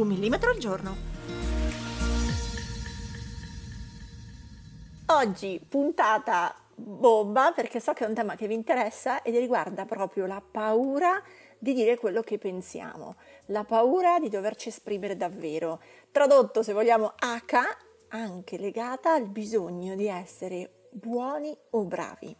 Un millimetro al giorno. Oggi puntata bomba perché so che è un tema che vi interessa ed riguarda proprio la paura di dire quello che pensiamo, la paura di doverci esprimere davvero. Tradotto, se vogliamo, H, anche legata al bisogno di essere buoni o bravi.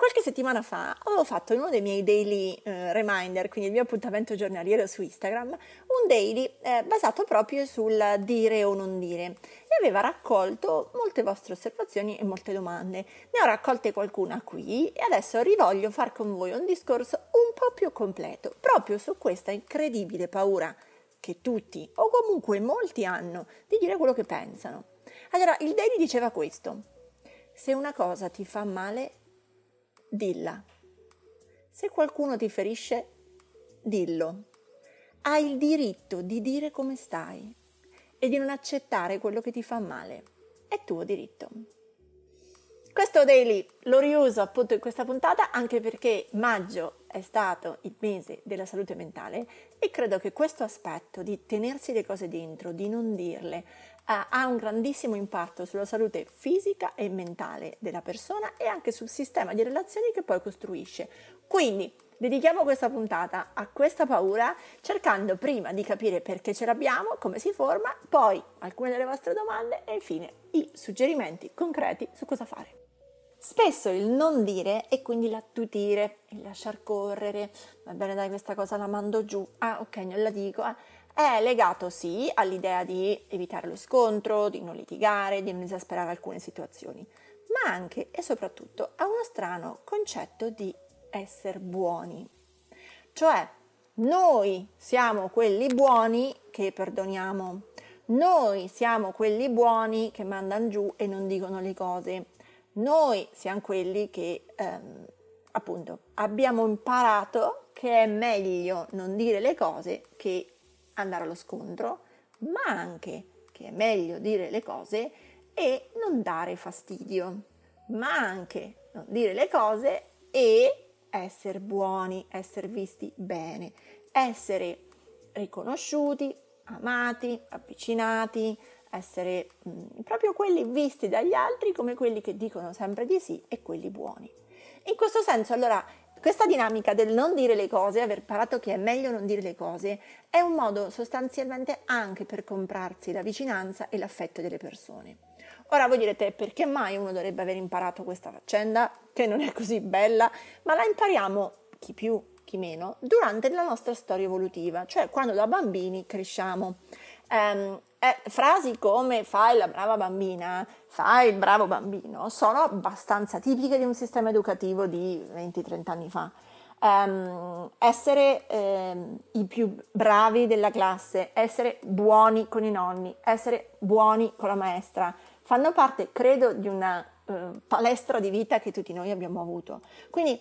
Qualche settimana fa ho fatto in uno dei miei daily eh, reminder, quindi il mio appuntamento giornaliero su Instagram, un daily eh, basato proprio sul dire o non dire e aveva raccolto molte vostre osservazioni e molte domande. Ne ho raccolte qualcuna qui e adesso rivoglio far con voi un discorso un po' più completo proprio su questa incredibile paura che tutti o comunque molti hanno di dire quello che pensano. Allora, il daily diceva questo. Se una cosa ti fa male, dilla. Se qualcuno ti ferisce, dillo. Hai il diritto di dire come stai e di non accettare quello che ti fa male. È tuo diritto. Questo daily lo riuso appunto in questa puntata anche perché maggio è stato il mese della salute mentale e credo che questo aspetto di tenersi le cose dentro, di non dirle, ha un grandissimo impatto sulla salute fisica e mentale della persona e anche sul sistema di relazioni che poi costruisce. Quindi dedichiamo questa puntata a questa paura cercando prima di capire perché ce l'abbiamo, come si forma, poi alcune delle vostre domande e infine i suggerimenti concreti su cosa fare. Spesso il non dire e quindi l'attutire, il lasciar correre, va bene dai questa cosa la mando giù, ah ok non la dico, ah, è legato sì all'idea di evitare lo scontro, di non litigare, di non esasperare alcune situazioni, ma anche e soprattutto a uno strano concetto di essere buoni. Cioè, noi siamo quelli buoni che perdoniamo, noi siamo quelli buoni che mandano giù e non dicono le cose, noi siamo quelli che ehm, appunto abbiamo imparato che è meglio non dire le cose che andare allo scontro, ma anche che è meglio dire le cose e non dare fastidio, ma anche non dire le cose e essere buoni, essere visti bene, essere riconosciuti, amati, avvicinati, essere mh, mm, proprio quelli visti dagli altri come quelli che dicono sempre di sì e quelli buoni. In questo senso, allora, questa dinamica del non dire le cose, aver imparato che è meglio non dire le cose, è un modo sostanzialmente anche per comprarsi la vicinanza e l'affetto delle persone. Ora voi direte perché mai uno dovrebbe aver imparato questa faccenda, che non è così bella, ma la impariamo, chi più, chi meno, durante la nostra storia evolutiva, cioè quando da bambini cresciamo. Um, eh, frasi come fai la brava bambina, fai il bravo bambino, sono abbastanza tipiche di un sistema educativo di 20-30 anni fa. Um, essere um, i più bravi della classe, essere buoni con i nonni, essere buoni con la maestra, fanno parte, credo, di una uh, palestra di vita che tutti noi abbiamo avuto. Quindi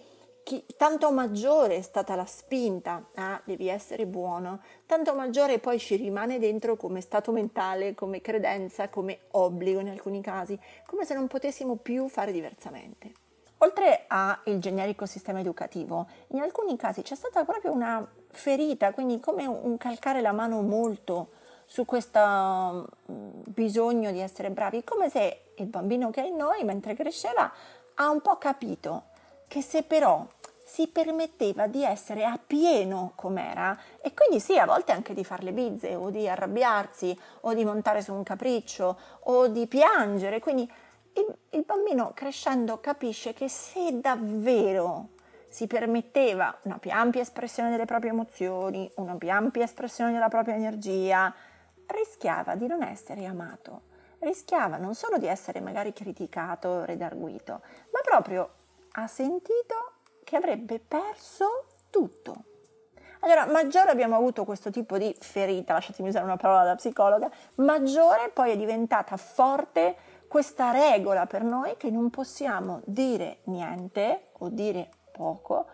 chi, tanto maggiore è stata la spinta a ah, devi essere buono, tanto maggiore poi ci rimane dentro come stato mentale, come credenza, come obbligo in alcuni casi, come se non potessimo più fare diversamente. Oltre al generico sistema educativo, in alcuni casi c'è stata proprio una ferita, quindi come un calcare la mano molto su questo mm, bisogno di essere bravi, come se il bambino che è in noi, mentre cresceva, ha un po' capito che se però si permetteva di essere a pieno com'era e quindi sì, a volte anche di fare le bizze o di arrabbiarsi o di montare su un capriccio o di piangere. Quindi il, il bambino crescendo capisce che se davvero si permetteva una più ampia espressione delle proprie emozioni, una più ampia espressione della propria energia, rischiava di non essere amato, rischiava non solo di essere magari criticato, redarguito, ma proprio ha sentito che avrebbe perso tutto. Allora, maggiore abbiamo avuto questo tipo di ferita, lasciatemi usare una parola da psicologa, maggiore poi è diventata forte questa regola per noi che non possiamo dire niente o dire poco,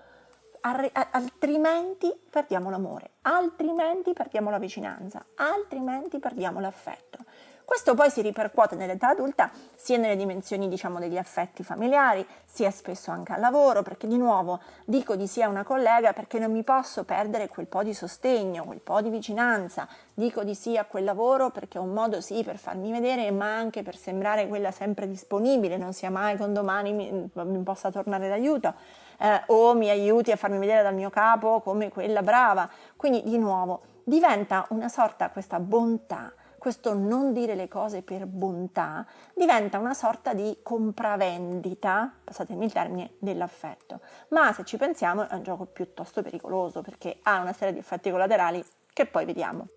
altrimenti perdiamo l'amore, altrimenti perdiamo la vicinanza, altrimenti perdiamo l'affetto. Questo poi si ripercuote nell'età adulta sia nelle dimensioni diciamo degli affetti familiari, sia spesso anche al lavoro, perché di nuovo dico di sì a una collega perché non mi posso perdere quel po' di sostegno, quel po' di vicinanza, dico di sì a quel lavoro perché è un modo sì per farmi vedere, ma anche per sembrare quella sempre disponibile, non sia mai con domani mi, mi possa tornare d'aiuto. Eh, o mi aiuti a farmi vedere dal mio capo come quella brava. Quindi di nuovo diventa una sorta questa bontà questo non dire le cose per bontà diventa una sorta di compravendita, passatemi il termine, dell'affetto. Ma se ci pensiamo è un gioco piuttosto pericoloso perché ha una serie di effetti collaterali che poi vediamo.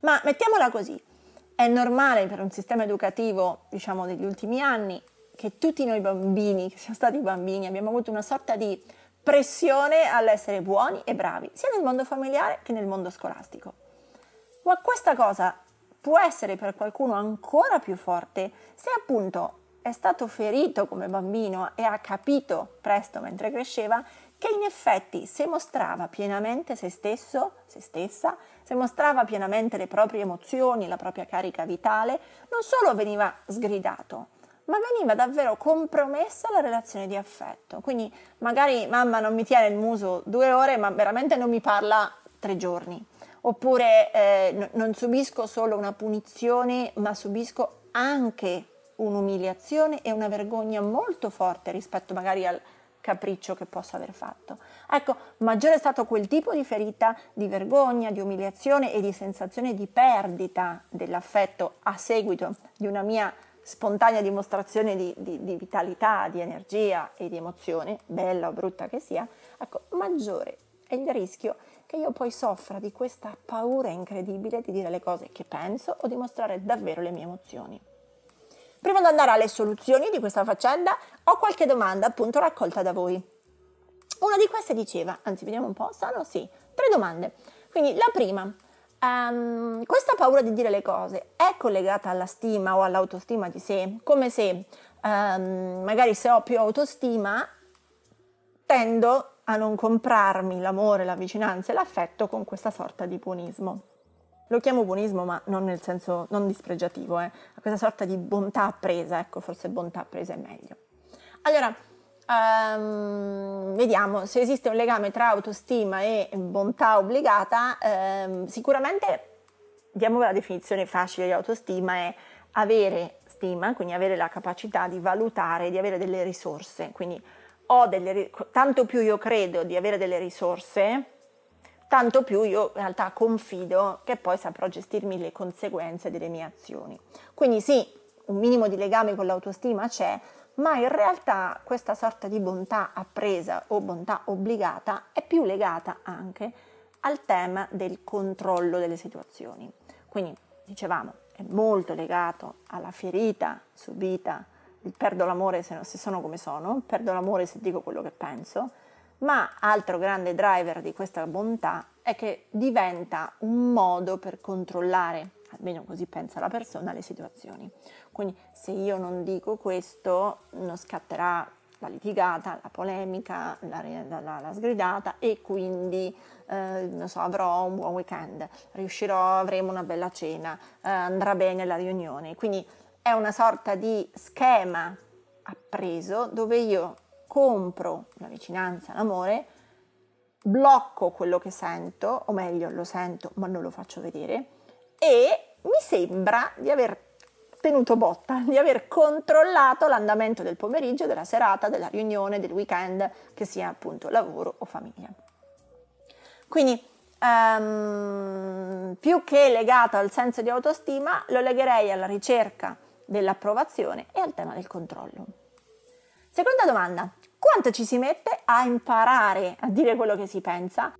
Ma mettiamola così, è normale per un sistema educativo, diciamo, degli ultimi anni che tutti noi bambini, che siamo stati bambini, abbiamo avuto una sorta di pressione all'essere buoni e bravi, sia nel mondo familiare che nel mondo scolastico. Ma questa cosa può essere per qualcuno ancora più forte se appunto è stato ferito come bambino e ha capito presto mentre cresceva che in effetti se mostrava pienamente se stesso, se stessa, se mostrava pienamente le proprie emozioni, la propria carica vitale, non solo veniva sgridato, ma veniva davvero compromessa la relazione di affetto. Quindi magari mamma non mi tiene il muso due ore, ma veramente non mi parla tre giorni oppure eh, non subisco solo una punizione, ma subisco anche un'umiliazione e una vergogna molto forte rispetto magari al capriccio che posso aver fatto. Ecco, maggiore è stato quel tipo di ferita di vergogna, di umiliazione e di sensazione di perdita dell'affetto a seguito di una mia spontanea dimostrazione di, di, di vitalità, di energia e di emozione, bella o brutta che sia, ecco, maggiore è il rischio che io poi soffra di questa paura incredibile di dire le cose che penso o di mostrare davvero le mie emozioni. Prima di andare alle soluzioni di questa faccenda, ho qualche domanda appunto raccolta da voi. Una di queste diceva, anzi vediamo un po', sono sì, tre domande. Quindi la prima, um, questa paura di dire le cose è collegata alla stima o all'autostima di sé? Come se um, magari se ho più autostima tendo a non comprarmi l'amore, la vicinanza e l'affetto con questa sorta di buonismo. Lo chiamo buonismo, ma non nel senso non dispregiativo, eh. questa sorta di bontà appresa, ecco, forse bontà appresa è meglio. Allora, um, vediamo se esiste un legame tra autostima e bontà obbligata. Um, sicuramente, diamo la definizione facile di autostima, è avere stima, quindi avere la capacità di valutare, di avere delle risorse, quindi ho delle, tanto più io credo di avere delle risorse, tanto più io in realtà confido che poi saprò gestirmi le conseguenze delle mie azioni. Quindi sì, un minimo di legame con l'autostima c'è, ma in realtà questa sorta di bontà appresa o bontà obbligata è più legata anche al tema del controllo delle situazioni. Quindi, dicevamo, è molto legato alla ferita subita perdo l'amore se, se sono come sono, perdo l'amore se dico quello che penso, ma altro grande driver di questa bontà è che diventa un modo per controllare, almeno così pensa la persona, le situazioni. Quindi se io non dico questo, non scatterà la litigata, la polemica, la, la, la sgridata e quindi eh, so, avrò un buon weekend, riuscirò, avremo una bella cena, eh, andrà bene la riunione. Quindi è una sorta di schema appreso dove io compro la vicinanza, l'amore, blocco quello che sento, o meglio lo sento ma non lo faccio vedere, e mi sembra di aver tenuto botta, di aver controllato l'andamento del pomeriggio, della serata, della riunione, del weekend, che sia appunto lavoro o famiglia. Quindi um, più che legato al senso di autostima, lo legherei alla ricerca dell'approvazione e al tema del controllo. Seconda domanda, quanto ci si mette a imparare a dire quello che si pensa?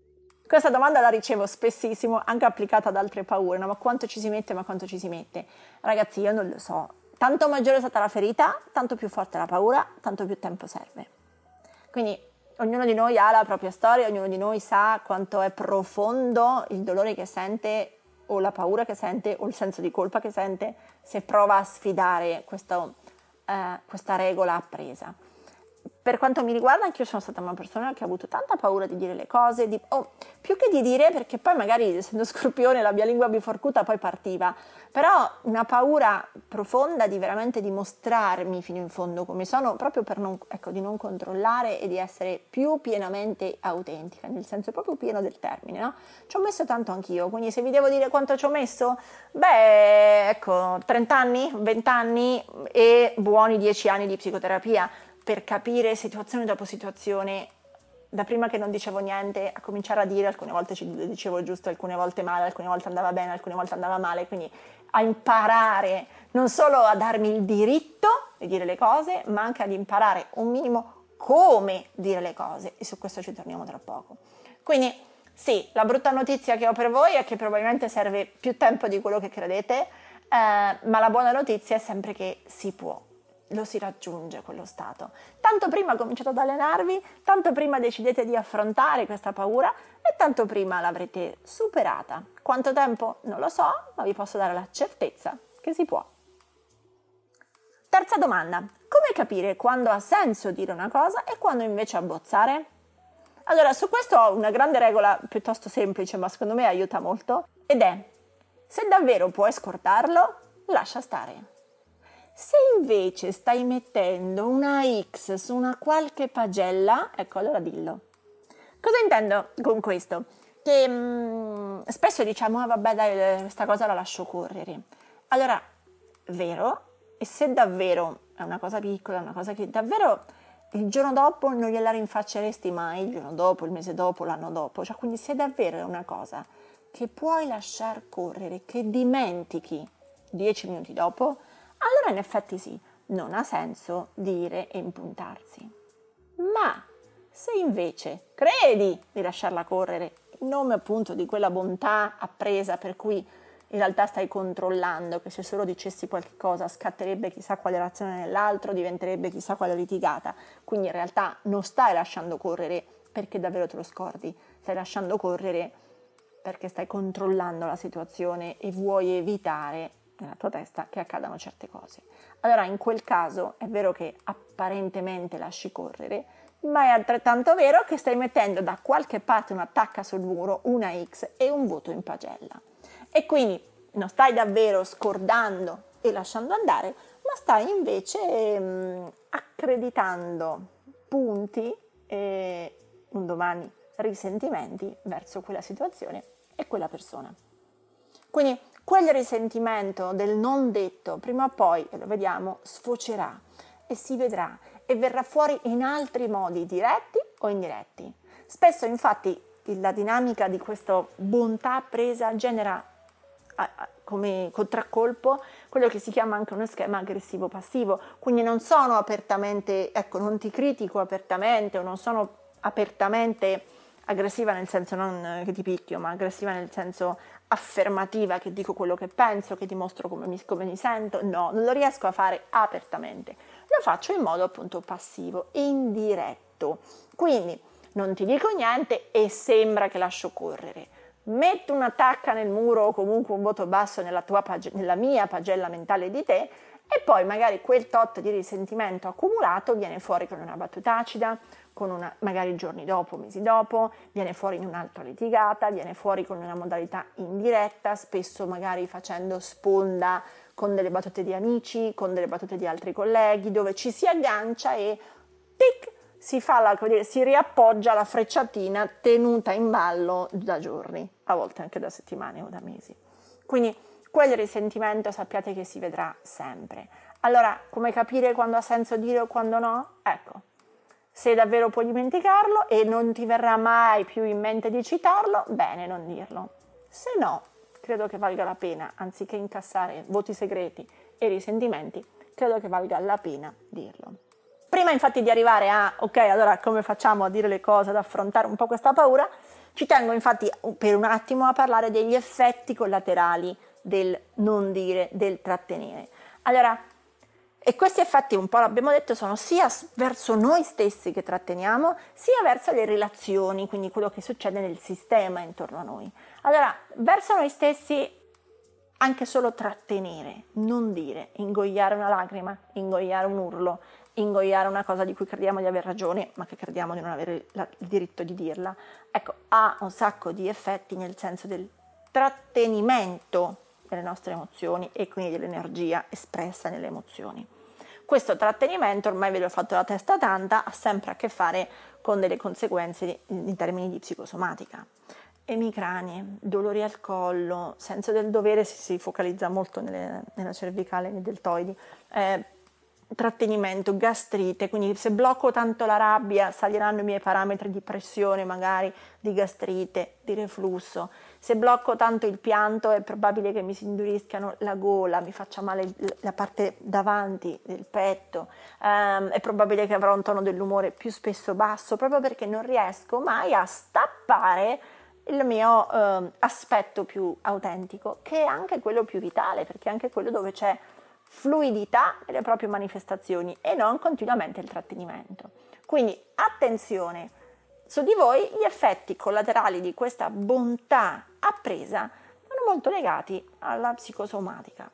Questa domanda la ricevo spessissimo, anche applicata ad altre paure, no? ma quanto ci si mette, ma quanto ci si mette? Ragazzi, io non lo so. Tanto maggiore è stata la ferita, tanto più forte la paura, tanto più tempo serve. Quindi ognuno di noi ha la propria storia, ognuno di noi sa quanto è profondo il dolore che sente o la paura che sente o il senso di colpa che sente se prova a sfidare questo, eh, questa regola appresa per quanto mi riguarda, anche io sono stata una persona che ha avuto tanta paura di dire le cose, di, oh, più che di dire, perché poi magari essendo scorpione la mia lingua biforcuta poi partiva, però una paura profonda di veramente dimostrarmi fino in fondo come sono, proprio per non, ecco, di non controllare e di essere più pienamente autentica, nel senso proprio pieno del termine, no? Ci ho messo tanto anch'io, quindi se vi devo dire quanto ci ho messo, beh, ecco, 30 anni, 20 anni e buoni 10 anni di psicoterapia per capire situazione dopo situazione, da prima che non dicevo niente, a cominciare a dire, alcune volte ci dicevo giusto, alcune volte male, alcune volte andava bene, alcune volte andava male, quindi a imparare non solo a darmi il diritto di dire le cose, ma anche ad imparare un minimo come dire le cose e su questo ci torniamo tra poco. Quindi sì, la brutta notizia che ho per voi è che probabilmente serve più tempo di quello che credete, eh, ma la buona notizia è sempre che si può lo si raggiunge quello stato. Tanto prima cominciate ad allenarvi, tanto prima decidete di affrontare questa paura e tanto prima l'avrete superata. Quanto tempo? Non lo so, ma vi posso dare la certezza che si può. Terza domanda. Come capire quando ha senso dire una cosa e quando invece abbozzare? Allora, su questo ho una grande regola piuttosto semplice, ma secondo me aiuta molto, ed è se davvero puoi scordarlo, lascia stare. Se invece stai mettendo una X su una qualche pagella, ecco allora dillo. Cosa intendo con questo? Che mh, mm, spesso diciamo, ah, vabbè dai, questa cosa la lascio correre. Allora, vero, e se davvero è una cosa piccola, una cosa che davvero il giorno dopo non gliela rinfacceresti mai, il giorno dopo, il mese dopo, l'anno dopo, cioè quindi se davvero è una cosa che puoi lasciar correre, che dimentichi dieci minuti dopo, allora in effetti sì, non ha senso dire e impuntarsi. Ma se invece credi di lasciarla correre in nome appunto di quella bontà appresa per cui in realtà stai controllando che se solo dicessi qualche cosa scatterebbe chissà quale reazione nell'altro, diventerebbe chissà quale litigata, quindi in realtà non stai lasciando correre perché davvero te lo scordi, stai lasciando correre perché stai controllando la situazione e vuoi evitare nella tua testa che accadano certe cose. Allora in quel caso è vero che apparentemente lasci correre, ma è altrettanto vero che stai mettendo da qualche parte un'attacca sul muro, una X e un voto in pagella. E quindi non stai davvero scordando e lasciando andare, ma stai invece mh, mm, accreditando punti e un domani risentimenti verso quella situazione e quella persona. Quindi quel risentimento del non detto, prima o poi, e lo vediamo, sfocerà e si vedrà e verrà fuori in altri modi, diretti o indiretti. Spesso infatti la dinamica di questa bontà presa genera come contraccolpo quello che si chiama anche uno schema aggressivo passivo, quindi non sono apertamente, ecco, non ti critico apertamente o non sono apertamente aggressiva nel senso non che ti picchio, ma aggressiva nel senso affermativa, che dico quello che penso, che dimostro come mi, come mi sento, no, non lo riesco a fare apertamente, lo faccio in modo appunto passivo, indiretto. Quindi non ti dico niente e sembra che lascio correre. Metto una tacca nel muro o comunque un voto basso nella, pag- nella mia pagella mentale di te e poi magari quel tot di risentimento accumulato viene fuori con una battuta acida, una, magari giorni dopo, mesi dopo, viene fuori in un'altra litigata, viene fuori con una modalità indiretta, spesso magari facendo sponda con delle battute di amici, con delle battute di altri colleghi, dove ci si aggancia e tic, si, fa la, si riappoggia la frecciatina tenuta in ballo da giorni, a volte anche da settimane o da mesi. Quindi quel risentimento sappiate che si vedrà sempre. Allora, come capire quando ha senso dire o quando no? Ecco, se davvero puoi dimenticarlo e non ti verrà mai più in mente di citarlo, bene, non dirlo. Se no, credo che valga la pena, anziché incassare voti segreti e risentimenti, credo che valga la pena dirlo. Prima infatti di arrivare a, ok, allora come facciamo a dire le cose, ad affrontare un po' questa paura, ci tengo infatti per un attimo a parlare degli effetti collaterali del non dire, del trattenere. Allora, E questi effetti, un po' l'abbiamo detto, sono sia verso noi stessi che tratteniamo, sia verso le relazioni, quindi quello che succede nel sistema intorno a noi. Allora, verso noi stessi anche solo trattenere, non dire, ingoiare una lacrima, ingoiare un urlo, ingoiare una cosa di cui crediamo di aver ragione, ma che crediamo di non avere il diritto di dirla. Ecco, ha un sacco di effetti nel senso del trattenimento delle nostre emozioni e quindi dell'energia espressa nelle emozioni. Questo trattenimento, ormai ve l'ho fatto la testa tanta, ha sempre a che fare con delle conseguenze in termini di psicosomatica. Emicranie, dolori al collo, senso del dovere si, si focalizza molto nelle, nella cervicale, nei deltoidi, eh, trattenimento, gastrite, quindi se blocco tanto la rabbia saliranno i miei parametri di pressione magari, di gastrite, di reflusso, se blocco tanto il pianto è probabile che mi si induriscano la gola, mi faccia male la parte davanti del petto, um, è probabile che avrò un tono dell'umore più spesso basso proprio perché non riesco mai a stappare il mio eh, aspetto più autentico, che è anche quello più vitale, perché è anche quello dove c'è fluidità nelle proprie manifestazioni e non continuamente il trattenimento. Quindi attenzione, su di voi gli effetti collaterali di questa bontà appresa sono molto legati alla psicosomatica.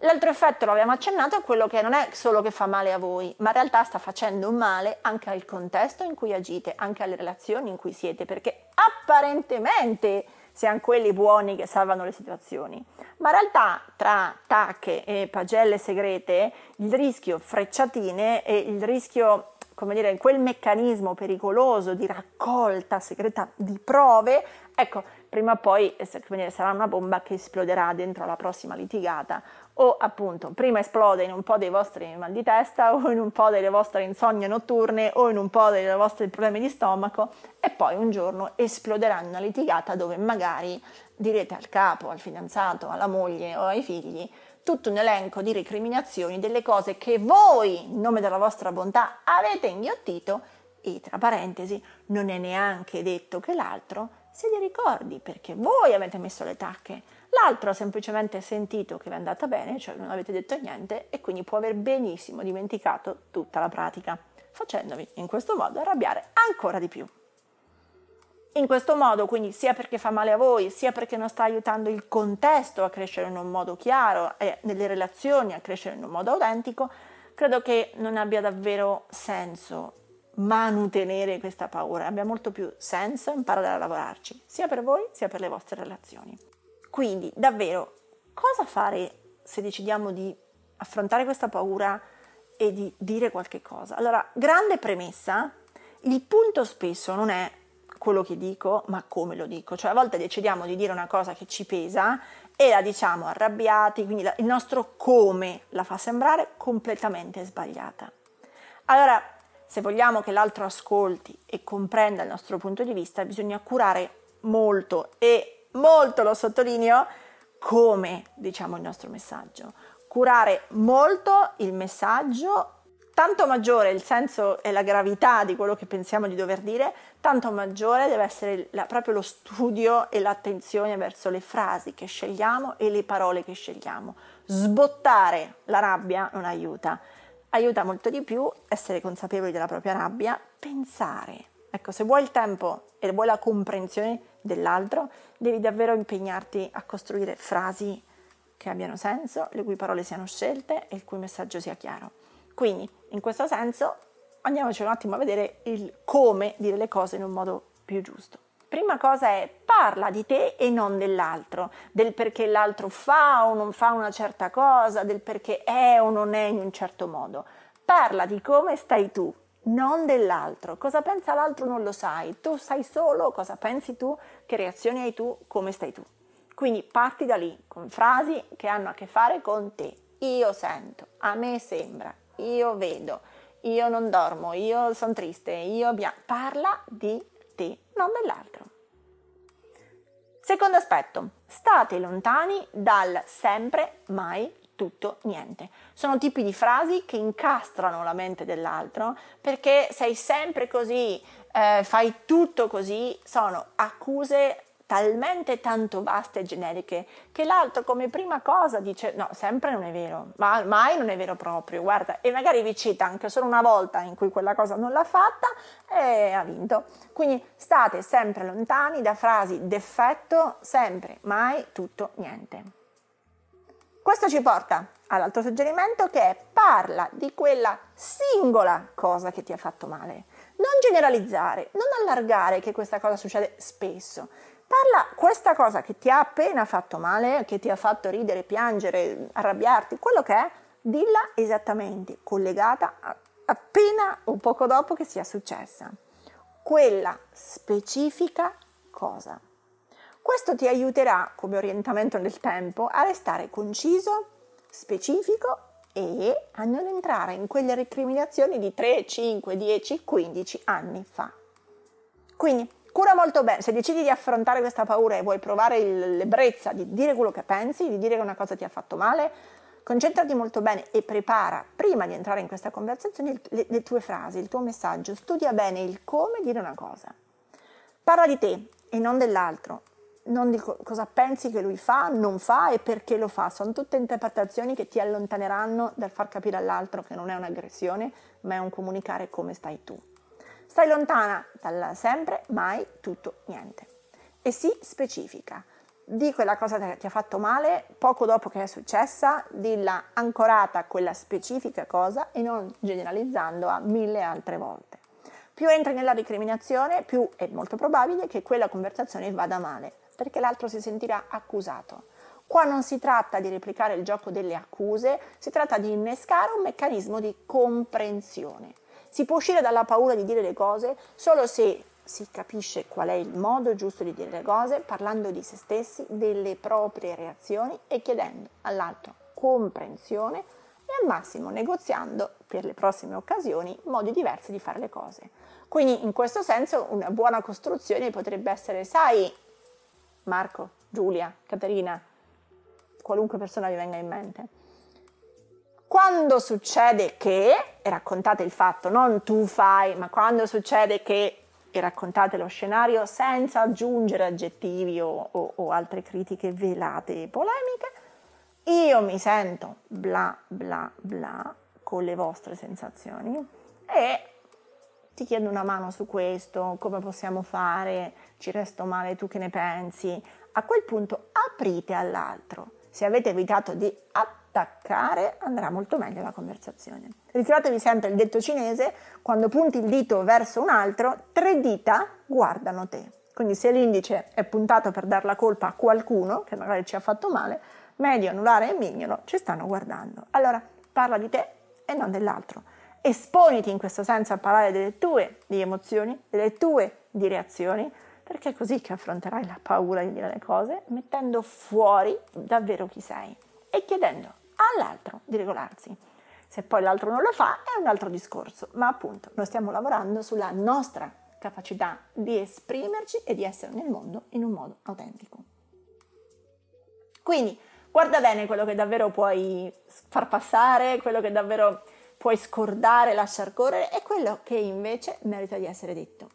L'altro effetto, lo abbiamo accennato, è quello che non è solo che fa male a voi, ma in realtà sta facendo male anche al contesto in cui agite, anche alle relazioni in cui siete, perché apparentemente siamo quelli buoni che salvano le situazioni, ma in realtà tra tacche e pagelle segrete il rischio frecciatine e il rischio come dire, quel meccanismo pericoloso di raccolta segreta di prove, ecco, prima o poi dire, sarà una bomba che esploderà dentro la prossima litigata. O appunto prima esplode in un po' dei vostri mal di testa o in un po' delle vostre insonnie notturne o in un po' dei vostri problemi di stomaco e poi un giorno esploderà in una litigata dove magari direte al capo, al fidanzato, alla moglie o ai figli tutto un elenco di recriminazioni delle cose che voi, in nome della vostra bontà, avete inghiottito e tra parentesi non è neanche detto che l'altro se li ricordi perché voi avete messo le tacche L'altro ha semplicemente sentito che vi è andata bene, cioè non avete detto niente e quindi può aver benissimo dimenticato tutta la pratica, facendovi in questo modo arrabbiare ancora di più. In questo modo, quindi sia perché fa male a voi, sia perché non sta aiutando il contesto a crescere in un modo chiaro e nelle relazioni a crescere in un modo autentico, credo che non abbia davvero senso manutenere questa paura, abbia molto più senso imparare a lavorarci, sia per voi sia per le vostre relazioni. Quindi, davvero, cosa fare se decidiamo di affrontare questa paura e di dire qualche cosa? Allora, grande premessa, il punto spesso non è quello che dico, ma come lo dico. Cioè, a volte decidiamo di dire una cosa che ci pesa e la diciamo arrabbiati, quindi il nostro come la fa sembrare completamente sbagliata. Allora, se vogliamo che l'altro ascolti e comprenda il nostro punto di vista, bisogna curare molto e molto, lo sottolineo, come diciamo il nostro messaggio. Curare molto il messaggio, tanto maggiore il senso e la gravità di quello che pensiamo di dover dire, tanto maggiore deve essere la, proprio lo studio e l'attenzione verso le frasi che scegliamo e le parole che scegliamo. Sbottare la rabbia non aiuta. Aiuta molto di più essere consapevoli della propria rabbia, pensare. Ecco, se vuoi il tempo e vuoi la comprensione dell'altro, devi davvero impegnarti a costruire frasi che abbiano senso, le cui parole siano scelte e il cui messaggio sia chiaro. Quindi, in questo senso, andiamoci un attimo a vedere il come dire le cose in un modo più giusto. Prima cosa è parla di te e non dell'altro, del perché l'altro fa o non fa una certa cosa, del perché è o non è in un certo modo. Parla di come stai tu, non dell'altro. Cosa pensa l'altro non lo sai, tu sai solo cosa pensi tu, che reazioni hai tu, come stai tu. Quindi parti da lì con frasi che hanno a che fare con te. Io sento, a me sembra, io vedo, io non dormo, io sono triste, io abbiamo... Parla di te, non dell'altro. Secondo aspetto, state lontani dal sempre, mai, tutto niente. Sono tipi di frasi che incastrano la mente dell'altro perché sei sempre così, eh, fai tutto così, sono accuse talmente tanto vaste e generiche che l'altro come prima cosa dice no, sempre non è vero, ma mai non è vero proprio, guarda, e magari vi cita anche solo una volta in cui quella cosa non l'ha fatta e ha vinto. Quindi state sempre lontani da frasi d'effetto, sempre, mai, tutto, niente. Questo ci porta all'altro suggerimento che è parla di quella singola cosa che ti ha fatto male. Non generalizzare, non allargare che questa cosa succede spesso. Parla questa cosa che ti ha appena fatto male, che ti ha fatto ridere, piangere, arrabbiarti, quello che è, dilla esattamente, collegata appena o poco dopo che sia successa. Quella specifica cosa. Questo ti aiuterà come orientamento nel tempo a restare conciso, specifico e a non entrare in quelle recriminazioni di 3, 5, 10, 15 anni fa. Quindi cura molto bene, se decidi di affrontare questa paura e vuoi provare l'ebbrezza di dire quello che pensi, di dire che una cosa ti ha fatto male, concentrati molto bene e prepara prima di entrare in questa conversazione le, le tue frasi, il tuo messaggio, studia bene il come dire una cosa. Parla di te e non dell'altro, non di co- cosa pensi che lui fa, non fa e perché lo fa. Sono tutte interpretazioni che ti allontaneranno dal far capire all'altro che non è un'aggressione, ma è un comunicare come stai tu. Stai lontana dal sempre, mai, tutto, niente. E si specifica. Di quella cosa che ti ha fatto male poco dopo che è successa, dilla ancorata a quella specifica cosa e non generalizzando a mille altre volte. Più entri nella recriminazione, più è molto probabile che quella conversazione vada male perché l'altro si sentirà accusato. Qua non si tratta di replicare il gioco delle accuse, si tratta di innescare un meccanismo di comprensione. Si può uscire dalla paura di dire le cose solo se si capisce qual è il modo giusto di dire le cose, parlando di se stessi, delle proprie reazioni e chiedendo all'altro comprensione e al massimo negoziando per le prossime occasioni modi diversi di fare le cose. Quindi in questo senso una buona costruzione potrebbe essere, sai, Marco, Giulia, Caterina, qualunque persona vi venga in mente. Quando succede che, e raccontate il fatto, non tu fai, ma quando succede che e raccontate lo scenario senza aggiungere aggettivi o, o, o altre critiche velate e polemiche, io mi sento bla bla bla con le vostre sensazioni e ti chiedo una mano su questo, come possiamo fare, ci resto male, tu che ne pensi? A quel punto aprite all'altro. Se avete evitato di attaccare, andrà molto meglio la conversazione. Ricordatevi sempre il detto cinese, quando punti il dito verso un altro, tre dita guardano te. Quindi se l'indice è puntato per dar la colpa a qualcuno che magari ci ha fatto male, medio, anulare e mignolo ci stanno guardando. Allora parla di te e non dell'altro esponiti in questo senso a parlare delle tue di emozioni, delle tue di reazioni, perché è così che affronterai la paura di dire le cose, mettendo fuori davvero chi sei e chiedendo all'altro di regolarsi. Se poi l'altro non lo fa è un altro discorso, ma appunto noi stiamo lavorando sulla nostra capacità di esprimerci e di essere nel mondo in un modo autentico. Quindi guarda bene quello che davvero puoi far passare, quello che davvero puoi scordare, lasciar correre, è quello che invece merita di essere detto.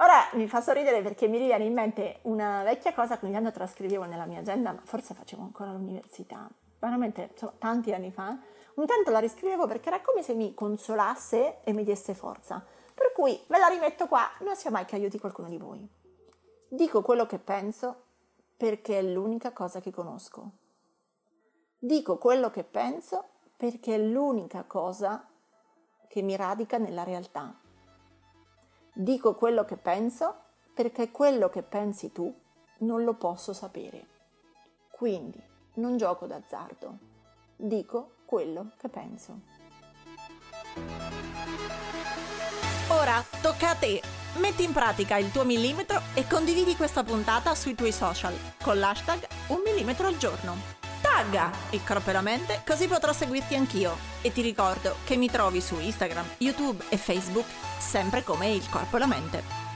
Ora mi fa sorridere perché mi viene in mente una vecchia cosa che ogni anno trascrivevo nella mia agenda, ma forse facevo ancora all'università, veramente insomma, tanti anni fa. Un tanto la riscrivevo perché era come se mi consolasse e mi desse forza. Per cui ve la rimetto qua, non sia mai che aiuti qualcuno di voi. Dico quello che penso perché è l'unica cosa che conosco. Dico quello che penso perché è l'unica cosa che mi radica nella realtà. Dico quello che penso perché quello che pensi tu non lo posso sapere. Quindi non gioco d'azzardo, dico quello che penso. Ora tocca a te. Metti in pratica il tuo millimetro e condividi questa puntata sui tuoi social con l'hashtag un millimetro al giorno tagga il corpo e la mente così potrò seguirti anch'io. E ti ricordo che mi trovi su Instagram, YouTube e Facebook sempre come il corpo e la mente.